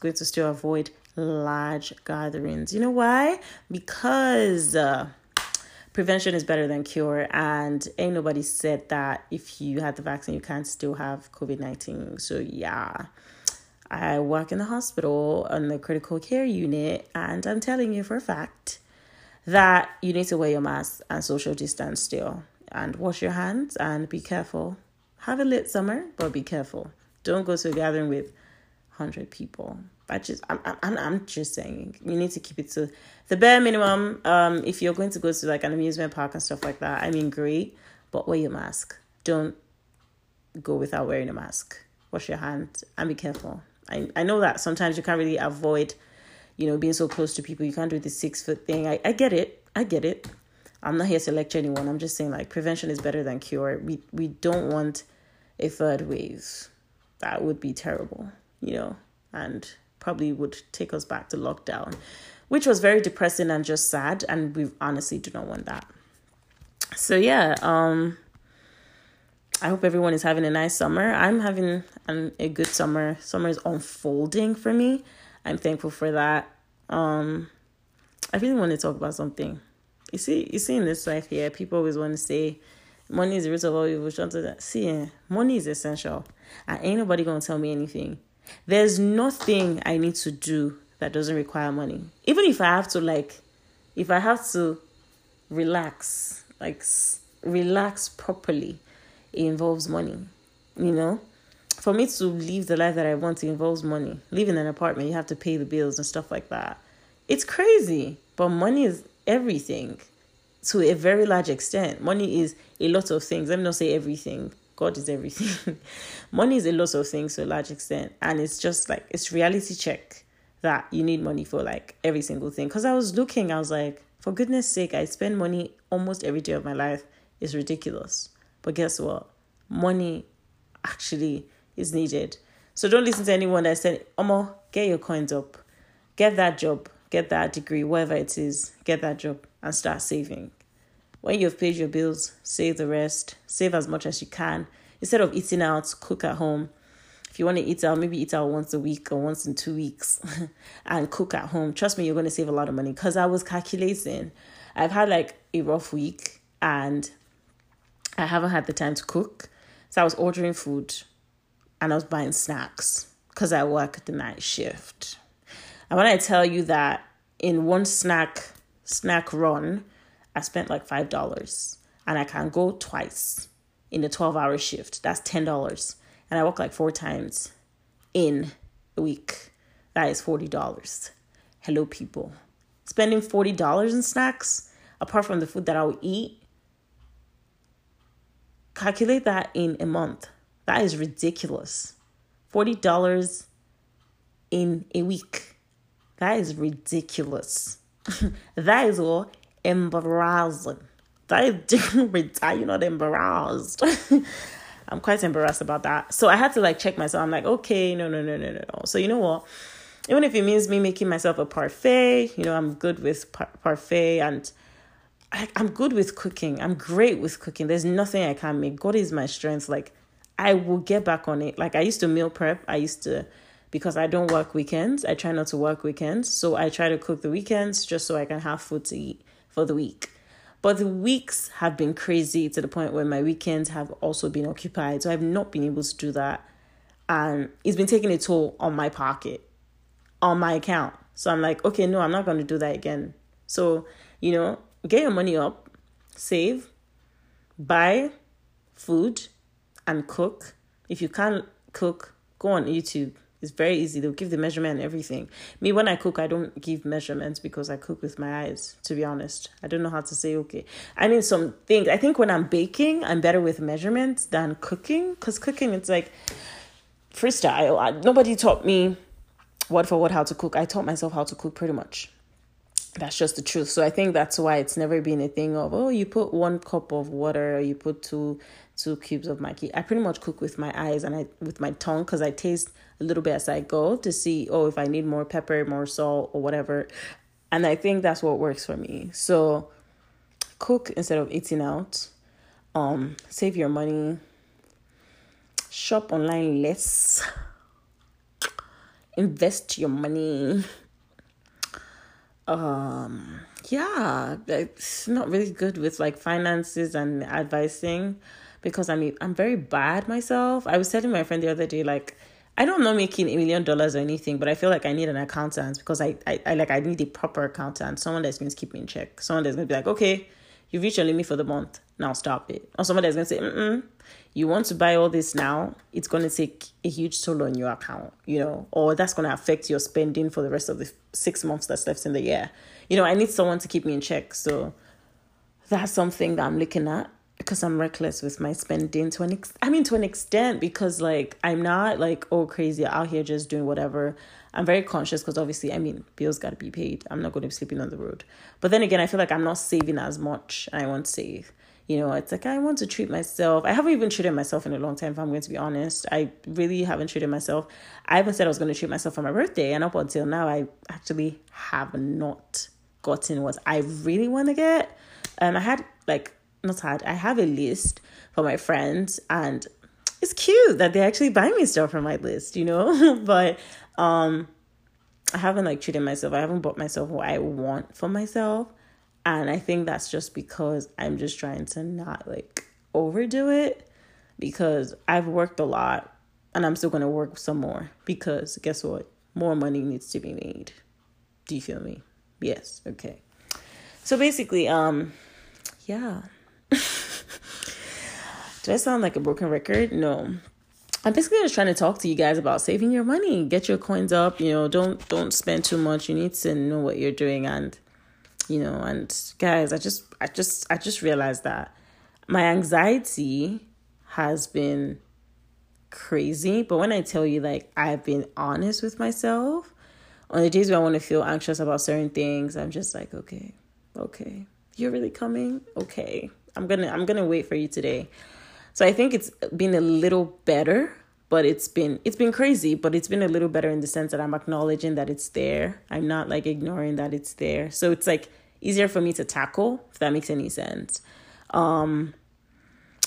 Speaker 1: going to still avoid large gatherings. You know why? Because uh, prevention is better than cure. And ain't nobody said that if you had the vaccine, you can't still have COVID 19. So, yeah. I work in the hospital on the critical care unit, and I'm telling you for a fact that you need to wear your mask and social distance still, and wash your hands and be careful. Have a lit summer, but be careful. Don't go to a gathering with hundred people. I just, I'm, I'm, I'm just saying, you need to keep it to the bare minimum. Um, if you're going to go to like an amusement park and stuff like that, I mean, great, but wear your mask. Don't go without wearing a mask. Wash your hands and be careful. I, I know that sometimes you can't really avoid, you know, being so close to people. You can't do the six foot thing. I, I get it. I get it. I'm not here to lecture anyone. I'm just saying like prevention is better than cure. We we don't want a third wave. That would be terrible, you know, and probably would take us back to lockdown, which was very depressing and just sad. And we honestly do not want that. So yeah, um, I hope everyone is having a nice summer. I'm having an, a good summer. Summer is unfolding for me. I'm thankful for that. Um, I really want to talk about something. You see, you see in this life here, people always want to say, money is the root of all evil. See, eh, money is essential, and ain't nobody gonna tell me anything. There's nothing I need to do that doesn't require money. Even if I have to like, if I have to relax, like relax properly it involves money. You know, for me to live the life that I want, it involves money. Living in an apartment, you have to pay the bills and stuff like that. It's crazy, but money is everything to a very large extent. Money is a lot of things. Let me not say everything. God is everything. money is a lot of things to a large extent. And it's just like, it's reality check that you need money for like every single thing. Because I was looking, I was like, for goodness sake, I spend money almost every day of my life. It's ridiculous. But guess what? Money actually is needed. So don't listen to anyone that said, Omo, get your coins up. Get that job. Get that degree, whatever it is. Get that job and start saving. When you've paid your bills, save the rest. Save as much as you can. Instead of eating out, cook at home. If you want to eat out, maybe eat out once a week or once in two weeks and cook at home. Trust me, you're going to save a lot of money. Because I was calculating. I've had like a rough week and I haven't had the time to cook. So I was ordering food and I was buying snacks because I work the night shift. And when I tell you that in one snack snack run, I spent like five dollars and I can go twice in a 12 hour shift. That's ten dollars. And I work like four times in a week. That is forty dollars. Hello people. Spending forty dollars in snacks, apart from the food that I'll eat, Calculate that in a month. That is ridiculous. $40 in a week. That is ridiculous. that is all embarrassing. That is different. You're not embarrassed. I'm quite embarrassed about that. So I had to like check myself. I'm like, okay, no, no, no, no, no, no. So you know what? Even if it means me making myself a parfait, you know, I'm good with par- parfait and I, I'm good with cooking. I'm great with cooking. There's nothing I can't make. God is my strength. Like I will get back on it. Like I used to meal prep. I used to because I don't work weekends. I try not to work weekends. So I try to cook the weekends just so I can have food to eat for the week. But the weeks have been crazy to the point where my weekends have also been occupied. So I've not been able to do that. And it's been taking a toll on my pocket, on my account. So I'm like, okay, no, I'm not going to do that again. So, you know, get your money up, save, buy food, and cook. If you can't cook, go on YouTube. It's very easy. They'll give the measurement and everything. Me, when I cook, I don't give measurements because I cook with my eyes, to be honest. I don't know how to say, okay. I mean, some things. I think when I'm baking, I'm better with measurements than cooking because cooking, it's like freestyle. Nobody taught me word for word how to cook. I taught myself how to cook pretty much that's just the truth. So I think that's why it's never been a thing of, oh, you put one cup of water or you put two two cubes of Maggi. I pretty much cook with my eyes and I with my tongue because I taste a little bit as I go to see oh if I need more pepper, more salt, or whatever. And I think that's what works for me. So cook instead of eating out. Um, save your money. Shop online less. Invest your money. Um, yeah, it's not really good with like finances and advising because I mean I'm very bad myself. I was telling my friend the other day like I don't know making a million dollars or anything, but I feel like I need an accountant because I, I, I like I need a proper accountant, someone that's going to keep me in check, someone that's going to be like, okay, you've reached your limit for the month, now stop it, or someone that's going to say, Mm mm you want to buy all this now, it's going to take a huge toll on your account, you know, or that's going to affect your spending for the rest of the six months that's left in the year. You know, I need someone to keep me in check, so that's something that I'm looking at because I'm reckless with my spending to an ex- I mean to an extent because like I'm not like oh crazy out here just doing whatever. I'm very conscious because obviously I mean bills got to be paid. I'm not going to be sleeping on the road. But then again, I feel like I'm not saving as much I want to save. You know, it's like I want to treat myself. I haven't even treated myself in a long time, if I'm going to be honest. I really haven't treated myself. I even said I was going to treat myself for my birthday, and up until now, I actually have not gotten what I really want to get. Um, I had like not had, I have a list for my friends and it's cute that they actually buy me stuff from my list, you know? but um I haven't like treated myself. I haven't bought myself what I want for myself. And I think that's just because I'm just trying to not like overdo it because I've worked a lot and I'm still going to work some more because guess what? More money needs to be made. Do you feel me? Yes. Okay. So basically, um, yeah. Do I sound like a broken record? No. I'm basically just trying to talk to you guys about saving your money. Get your coins up, you know, don't don't spend too much. You need to know what you're doing and you know, and guys, I just I just I just realized that my anxiety has been crazy, but when I tell you like I've been honest with myself, on the days where I want to feel anxious about certain things, I'm just like, okay, okay, you're really coming? Okay. I'm gonna I'm gonna wait for you today. So I think it's been a little better, but it's been it's been crazy, but it's been a little better in the sense that I'm acknowledging that it's there. I'm not like ignoring that it's there. So it's like easier for me to tackle, if that makes any sense. Um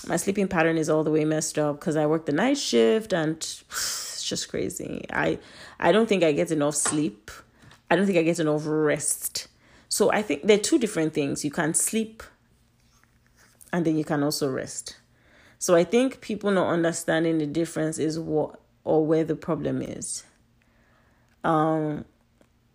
Speaker 1: my sleeping pattern is all the way messed up because I work the night shift and it's just crazy. I I don't think I get enough sleep. I don't think I get enough rest. So I think they're two different things. You can sleep and then you can also rest. So I think people not understanding the difference is what or where the problem is. Um,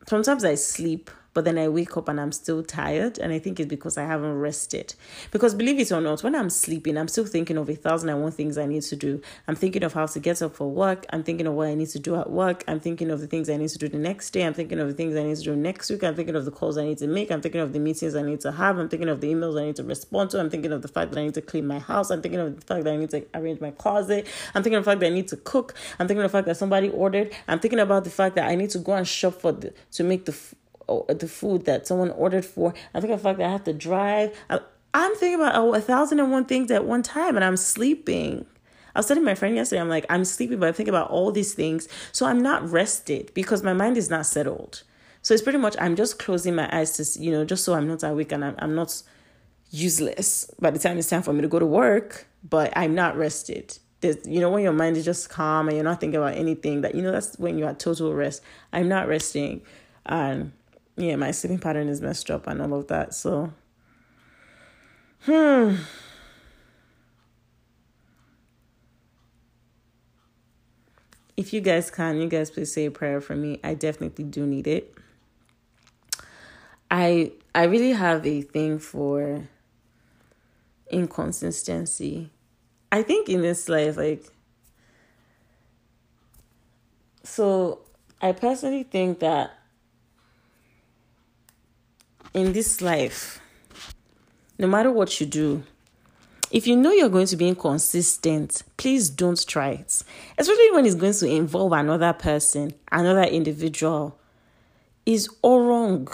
Speaker 1: sometimes I sleep but then I wake up and I'm still tired. And I think it's because I haven't rested. Because believe it or not, when I'm sleeping, I'm still thinking of a thousand and one things I need to do. I'm thinking of how to get up for work. I'm thinking of what I need to do at work. I'm thinking of the things I need to do the next day. I'm thinking of the things I need to do next week. I'm thinking of the calls I need to make. I'm thinking of the meetings I need to have. I'm thinking of the emails I need to respond to. I'm thinking of the fact that I need to clean my house. I'm thinking of the fact that I need to arrange my closet. I'm thinking of the fact that I need to cook. I'm thinking of the fact that somebody ordered. I'm thinking about the fact that I need to go and shop for the, to make the Oh, the food that someone ordered for. I think fact that I have to drive. I, am thinking about oh, a thousand and one things at one time, and I'm sleeping. I was telling my friend yesterday, I'm like, I'm sleeping, but I think about all these things. So I'm not rested because my mind is not settled. So it's pretty much I'm just closing my eyes to, you know, just so I'm not awake and I'm, I'm not useless by the time it's time for me to go to work, but I'm not rested. There's, you know, when your mind is just calm and you're not thinking about anything, that, you know, that's when you're at total rest. I'm not resting. And yeah, my sleeping pattern is messed up and all of that. So, hmm. If you guys can, you guys please say a prayer for me. I definitely do need it. I I really have a thing for inconsistency. I think in this life, like, so I personally think that in this life, no matter what you do, if you know you're going to be inconsistent, please don't try it. Especially when it's going to involve another person, another individual. Is all wrong.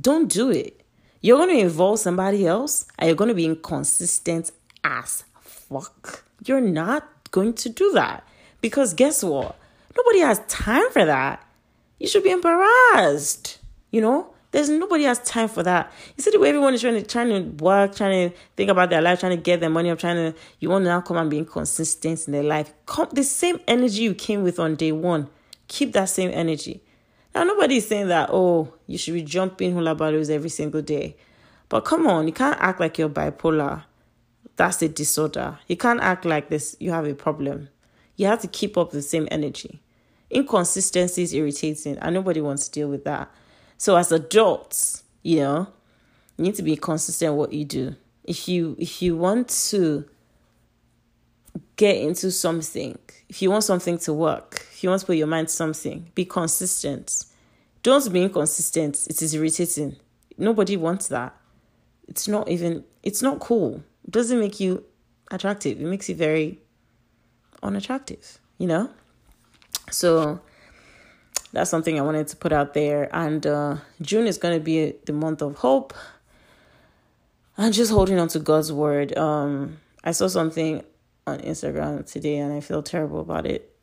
Speaker 1: Don't do it. You're going to involve somebody else and you're going to be inconsistent as fuck? You're not going to do that. Because guess what? Nobody has time for that. You should be embarrassed. You know? There's nobody has time for that. You see the way everyone is trying to trying to work, trying to think about their life, trying to get their money up, trying to you want to now come and be inconsistent in their life. Come the same energy you came with on day one. Keep that same energy. Now nobody is saying that, oh, you should be jumping hula balloons every single day. But come on, you can't act like you're bipolar. That's a disorder. You can't act like this, you have a problem. You have to keep up the same energy. Inconsistency is irritating, and nobody wants to deal with that. So as adults, you know, you need to be consistent what you do. If you if you want to get into something, if you want something to work, if you want to put your mind to something, be consistent. Don't be inconsistent. It is irritating. Nobody wants that. It's not even it's not cool. It doesn't make you attractive. It makes you very unattractive, you know? So that's something I wanted to put out there. And uh, June is going to be the month of hope. I'm just holding on to God's word. Um, I saw something on Instagram today, and I feel terrible about it.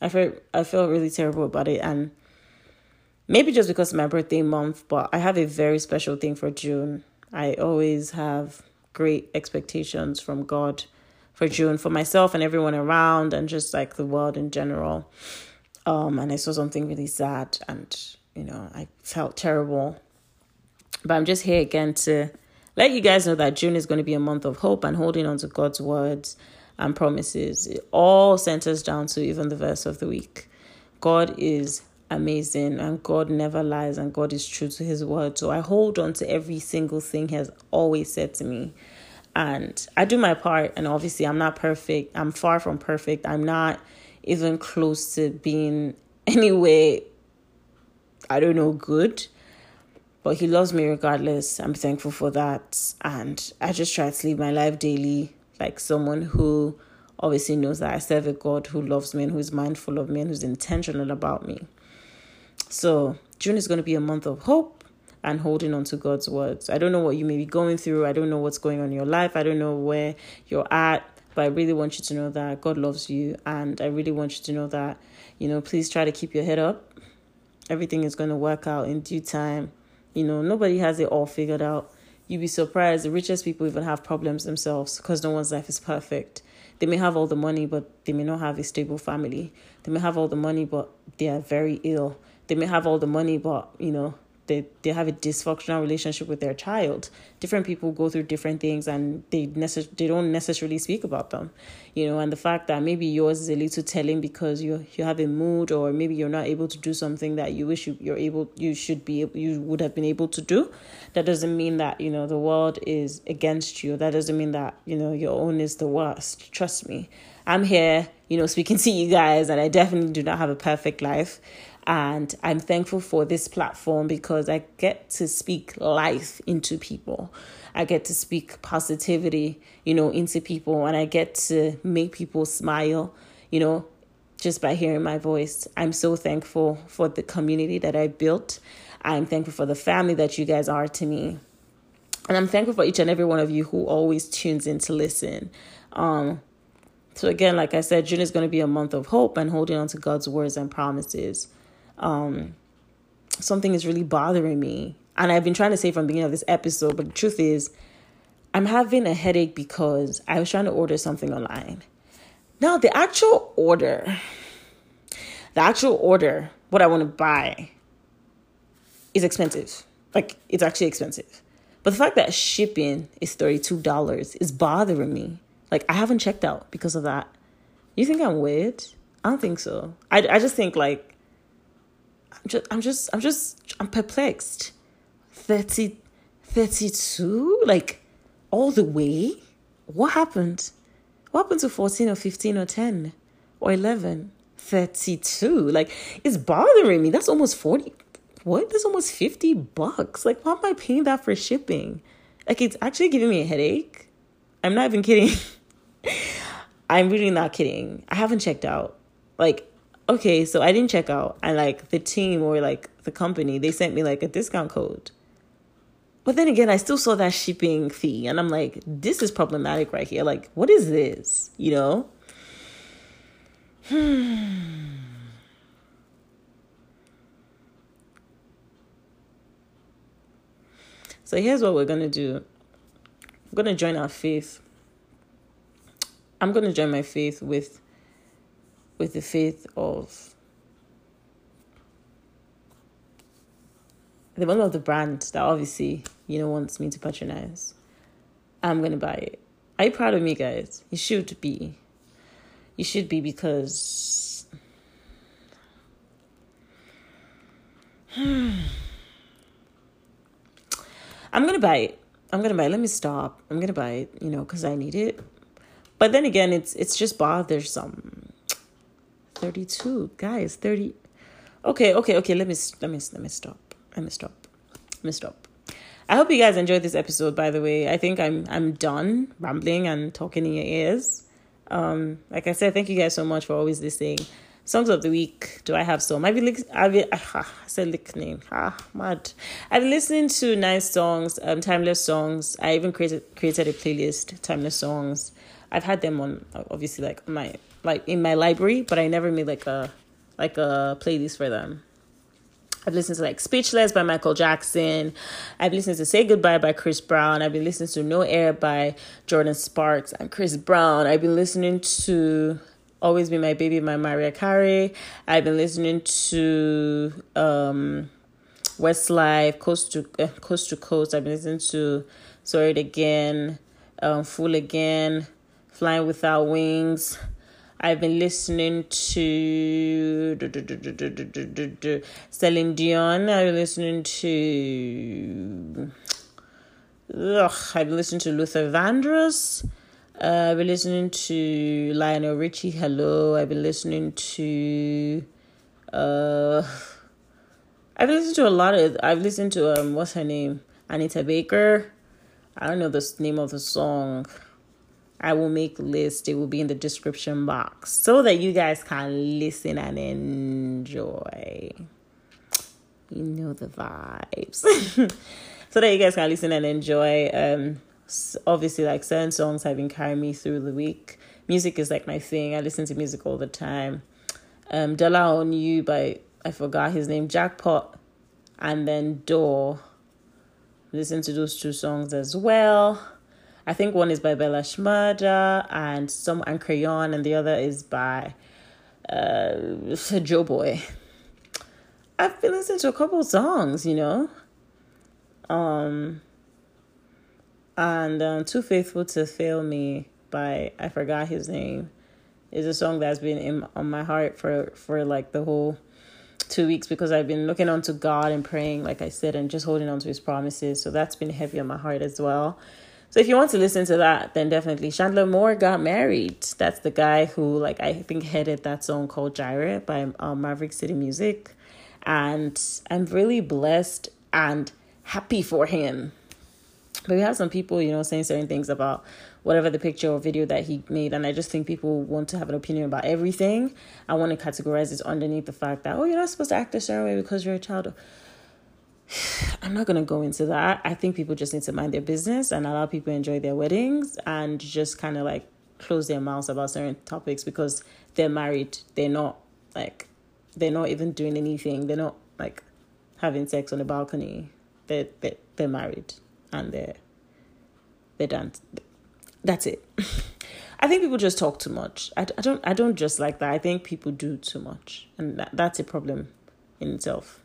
Speaker 1: I feel I feel really terrible about it, and maybe just because my birthday month, but I have a very special thing for June. I always have great expectations from God for June for myself and everyone around, and just like the world in general. Um, and I saw something really sad, and you know, I felt terrible. But I'm just here again to let you guys know that June is going to be a month of hope and holding on to God's words and promises. It all centers down to even the verse of the week. God is amazing and God never lies and God is true to his word. So I hold on to every single thing he has always said to me. And I do my part and obviously I'm not perfect. I'm far from perfect. I'm not even close to being anywhere, I don't know, good. But he loves me regardless. I'm thankful for that. And I just try to live my life daily like someone who obviously knows that I serve a God who loves me and who's mindful of me and who's intentional about me. So, June is going to be a month of hope and holding on to God's words. I don't know what you may be going through. I don't know what's going on in your life. I don't know where you're at. But I really want you to know that God loves you. And I really want you to know that, you know, please try to keep your head up. Everything is going to work out in due time. You know, nobody has it all figured out. You'd be surprised. The richest people even have problems themselves because no one's life is perfect. They may have all the money, but they may not have a stable family. They may have all the money, but they are very ill. They may have all the money, but, you know, they, have a dysfunctional relationship with their child. Different people go through different things and they necess- they don't necessarily speak about them, you know. And the fact that maybe yours is a little telling because you you have a mood or maybe you're not able to do something that you wish you, you're able you should be you would have been able to do. That doesn't mean that you know the world is against you. That doesn't mean that you know your own is the worst. Trust me, I'm here, you know, speaking to you guys, and I definitely do not have a perfect life. And I'm thankful for this platform because I get to speak life into people. I get to speak positivity, you know, into people, and I get to make people smile, you know, just by hearing my voice. I'm so thankful for the community that I built. I'm thankful for the family that you guys are to me. And I'm thankful for each and every one of you who always tunes in to listen. Um, so again, like I said, June is going to be a month of hope and holding on to God's words and promises um, something is really bothering me. And I've been trying to say from the beginning of this episode, but the truth is, I'm having a headache because I was trying to order something online. Now, the actual order, the actual order, what I want to buy is expensive. Like, it's actually expensive. But the fact that shipping is $32 is bothering me. Like, I haven't checked out because of that. You think I'm weird? I don't think so. I, I just think, like, I'm just, I'm just, I'm just, I'm perplexed. 30, 32? Like, all the way? What happened? What happened to 14 or 15 or 10 or 11? 32? Like, it's bothering me. That's almost 40. What? That's almost 50 bucks. Like, why am I paying that for shipping? Like, it's actually giving me a headache. I'm not even kidding. I'm really not kidding. I haven't checked out. Like, okay, so I didn't check out, and like the team or like the company, they sent me like a discount code. but then again, I still saw that shipping fee, and I'm like, this is problematic right here. Like, what is this? You know? Hmm. So here's what we're gonna do. We're gonna join our faith. I'm gonna join my faith with with the faith of the one of the brand that obviously you know wants me to patronize. I'm gonna buy it. Are you proud of me, guys? You should be. You should be because. I'm gonna buy it. I'm gonna buy it. Let me stop. I'm gonna buy it, you know, because I need it. But then again, it's it's just bothersome. Thirty two guys, thirty. Okay, okay, okay. Let me let me let me stop. Let me stop. Let me stop. I hope you guys enjoyed this episode. By the way, I think I'm I'm done rambling and talking in your ears. Um, like I said, thank you guys so much for always listening. Songs of the week. Do I have some? I've been, I've been, ah, I said lick name. Ah, mad. I've been listening to nice songs, um, timeless songs. I even created created a playlist, timeless songs. I've had them on obviously like my like in my library, but I never made like a like a playlist for them. I've listened to like Speechless by Michael Jackson. I've listened to Say Goodbye by Chris Brown. I've been listening to No Air by Jordin Sparks and Chris Brown. I've been listening to Always Be My Baby by Mariah Carey. I've been listening to um, Westlife, Coast to uh, Coast to Coast. I've been listening to Sorry Again, um, Fool Again, Flying Without Wings. I've been listening to Celine Dion. I've been listening to. Ugh, I've been listening to Luther Vandross. Uh, I've been listening to Lionel Richie. Hello. I've been listening to. Uh, I've listened to a lot of. I've listened to um, what's her name? Anita Baker. I don't know the name of the song. I will make list. It will be in the description box so that you guys can listen and enjoy. You know the vibes. so that you guys can listen and enjoy. Um, obviously like certain songs have been carrying me through the week. Music is like my thing. I listen to music all the time. Um, on You by I forgot his name, Jackpot, and then Door. Listen to those two songs as well. I think one is by Bella Shmurda and some and Crayon, and the other is by uh, Joeboy. I've been listening to a couple songs, you know. Um, and um, Too Faithful to Fail Me by I forgot his name is a song that's been in on my heart for for like the whole two weeks because I've been looking onto God and praying, like I said, and just holding on to His promises. So that's been heavy on my heart as well. So if you want to listen to that, then definitely Chandler Moore got married. That's the guy who, like, I think headed that song called Jireh by um, Maverick City Music, and I'm really blessed and happy for him but we have some people, you know, saying certain things about whatever the picture or video that he made. And I just think people want to have an opinion about everything. I want to categorize it underneath the fact that, oh, you're not supposed to act a certain way because you're a child. I'm not going to go into that. I think people just need to mind their business and allow people enjoy their weddings and just kind of like close their mouths about certain topics because they're married. They're not like, they're not even doing anything. They're not like having sex on the balcony. They're, they're, they're married and they're they're done. That's it. I think people just talk too much. I, I don't I don't just like that. I think people do too much, and that, that's a problem in itself.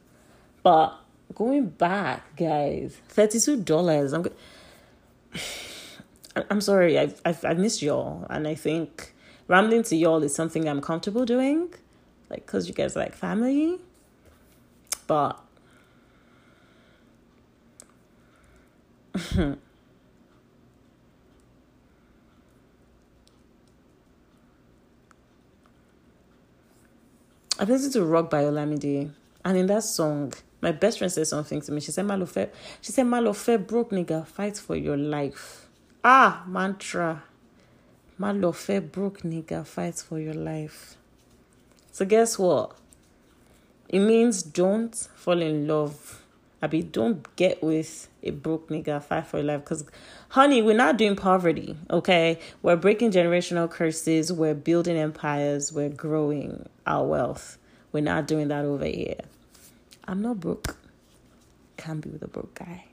Speaker 1: But going back, guys, thirty two dollars. I'm. I'm sorry. I've, I've I've missed y'all, and I think rambling to y'all is something I'm comfortable doing, like because you guys are like family. But I've listened to Rock by Olamide, and in that song, my best friend said something to me. She said, Malofe, she said, Malofe, broke nigga, fight for your life. Ah, mantra. Malofe, broke nigga, fight for your life. So guess what? It means don't fall in love I be don't get with a broke nigga fight for your life because honey, we're not doing poverty, okay? We're breaking generational curses, we're building empires, we're growing our wealth. We're not doing that over here. I'm not broke. Can't be with a broke guy.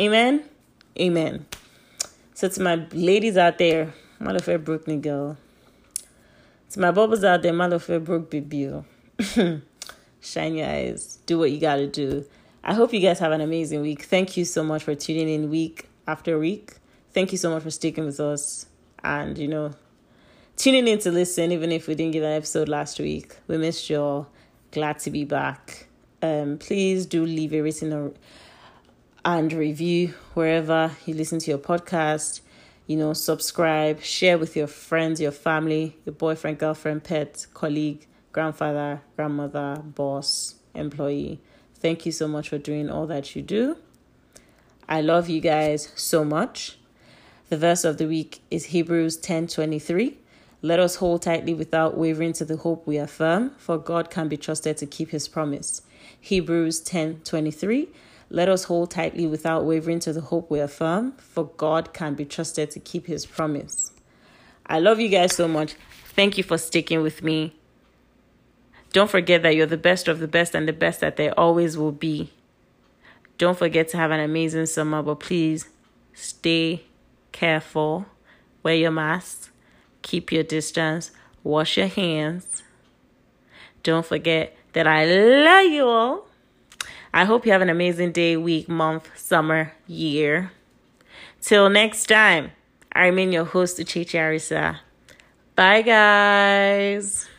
Speaker 1: Amen. Amen. So to my ladies out there, my love broke nigga. To my bubbles out there, my love broke baby. Shine your eyes. Do what you gotta do. I hope you guys have an amazing week. Thank you so much for tuning in week after week. Thank you so much for sticking with us and, you know, tuning in to listen, even if we didn't give an episode last week. We missed you all. Glad to be back. Um, please do leave a rating and review wherever you listen to your podcast. You know, subscribe, share with your friends, your family, your boyfriend, girlfriend, pet, colleague, grandfather, grandmother, boss, employee. Thank you so much for doing all that you do. I love you guys so much. The verse of the week is Hebrews 10:23. Let us hold tightly without wavering to the hope we affirm, for God can be trusted to keep his promise. Hebrews 10:23. Let us hold tightly without wavering to the hope we affirm, for God can be trusted to keep his promise. I love you guys so much. Thank you for sticking with me. Don't forget that you're the best of the best and the best that there always will be. Don't forget to have an amazing summer, but please stay careful. Wear your mask, keep your distance, wash your hands. Don't forget that I love you all. I hope you have an amazing day, week, month, summer, year. Till next time, I remain your host, Uchechi Arisa. Bye, guys.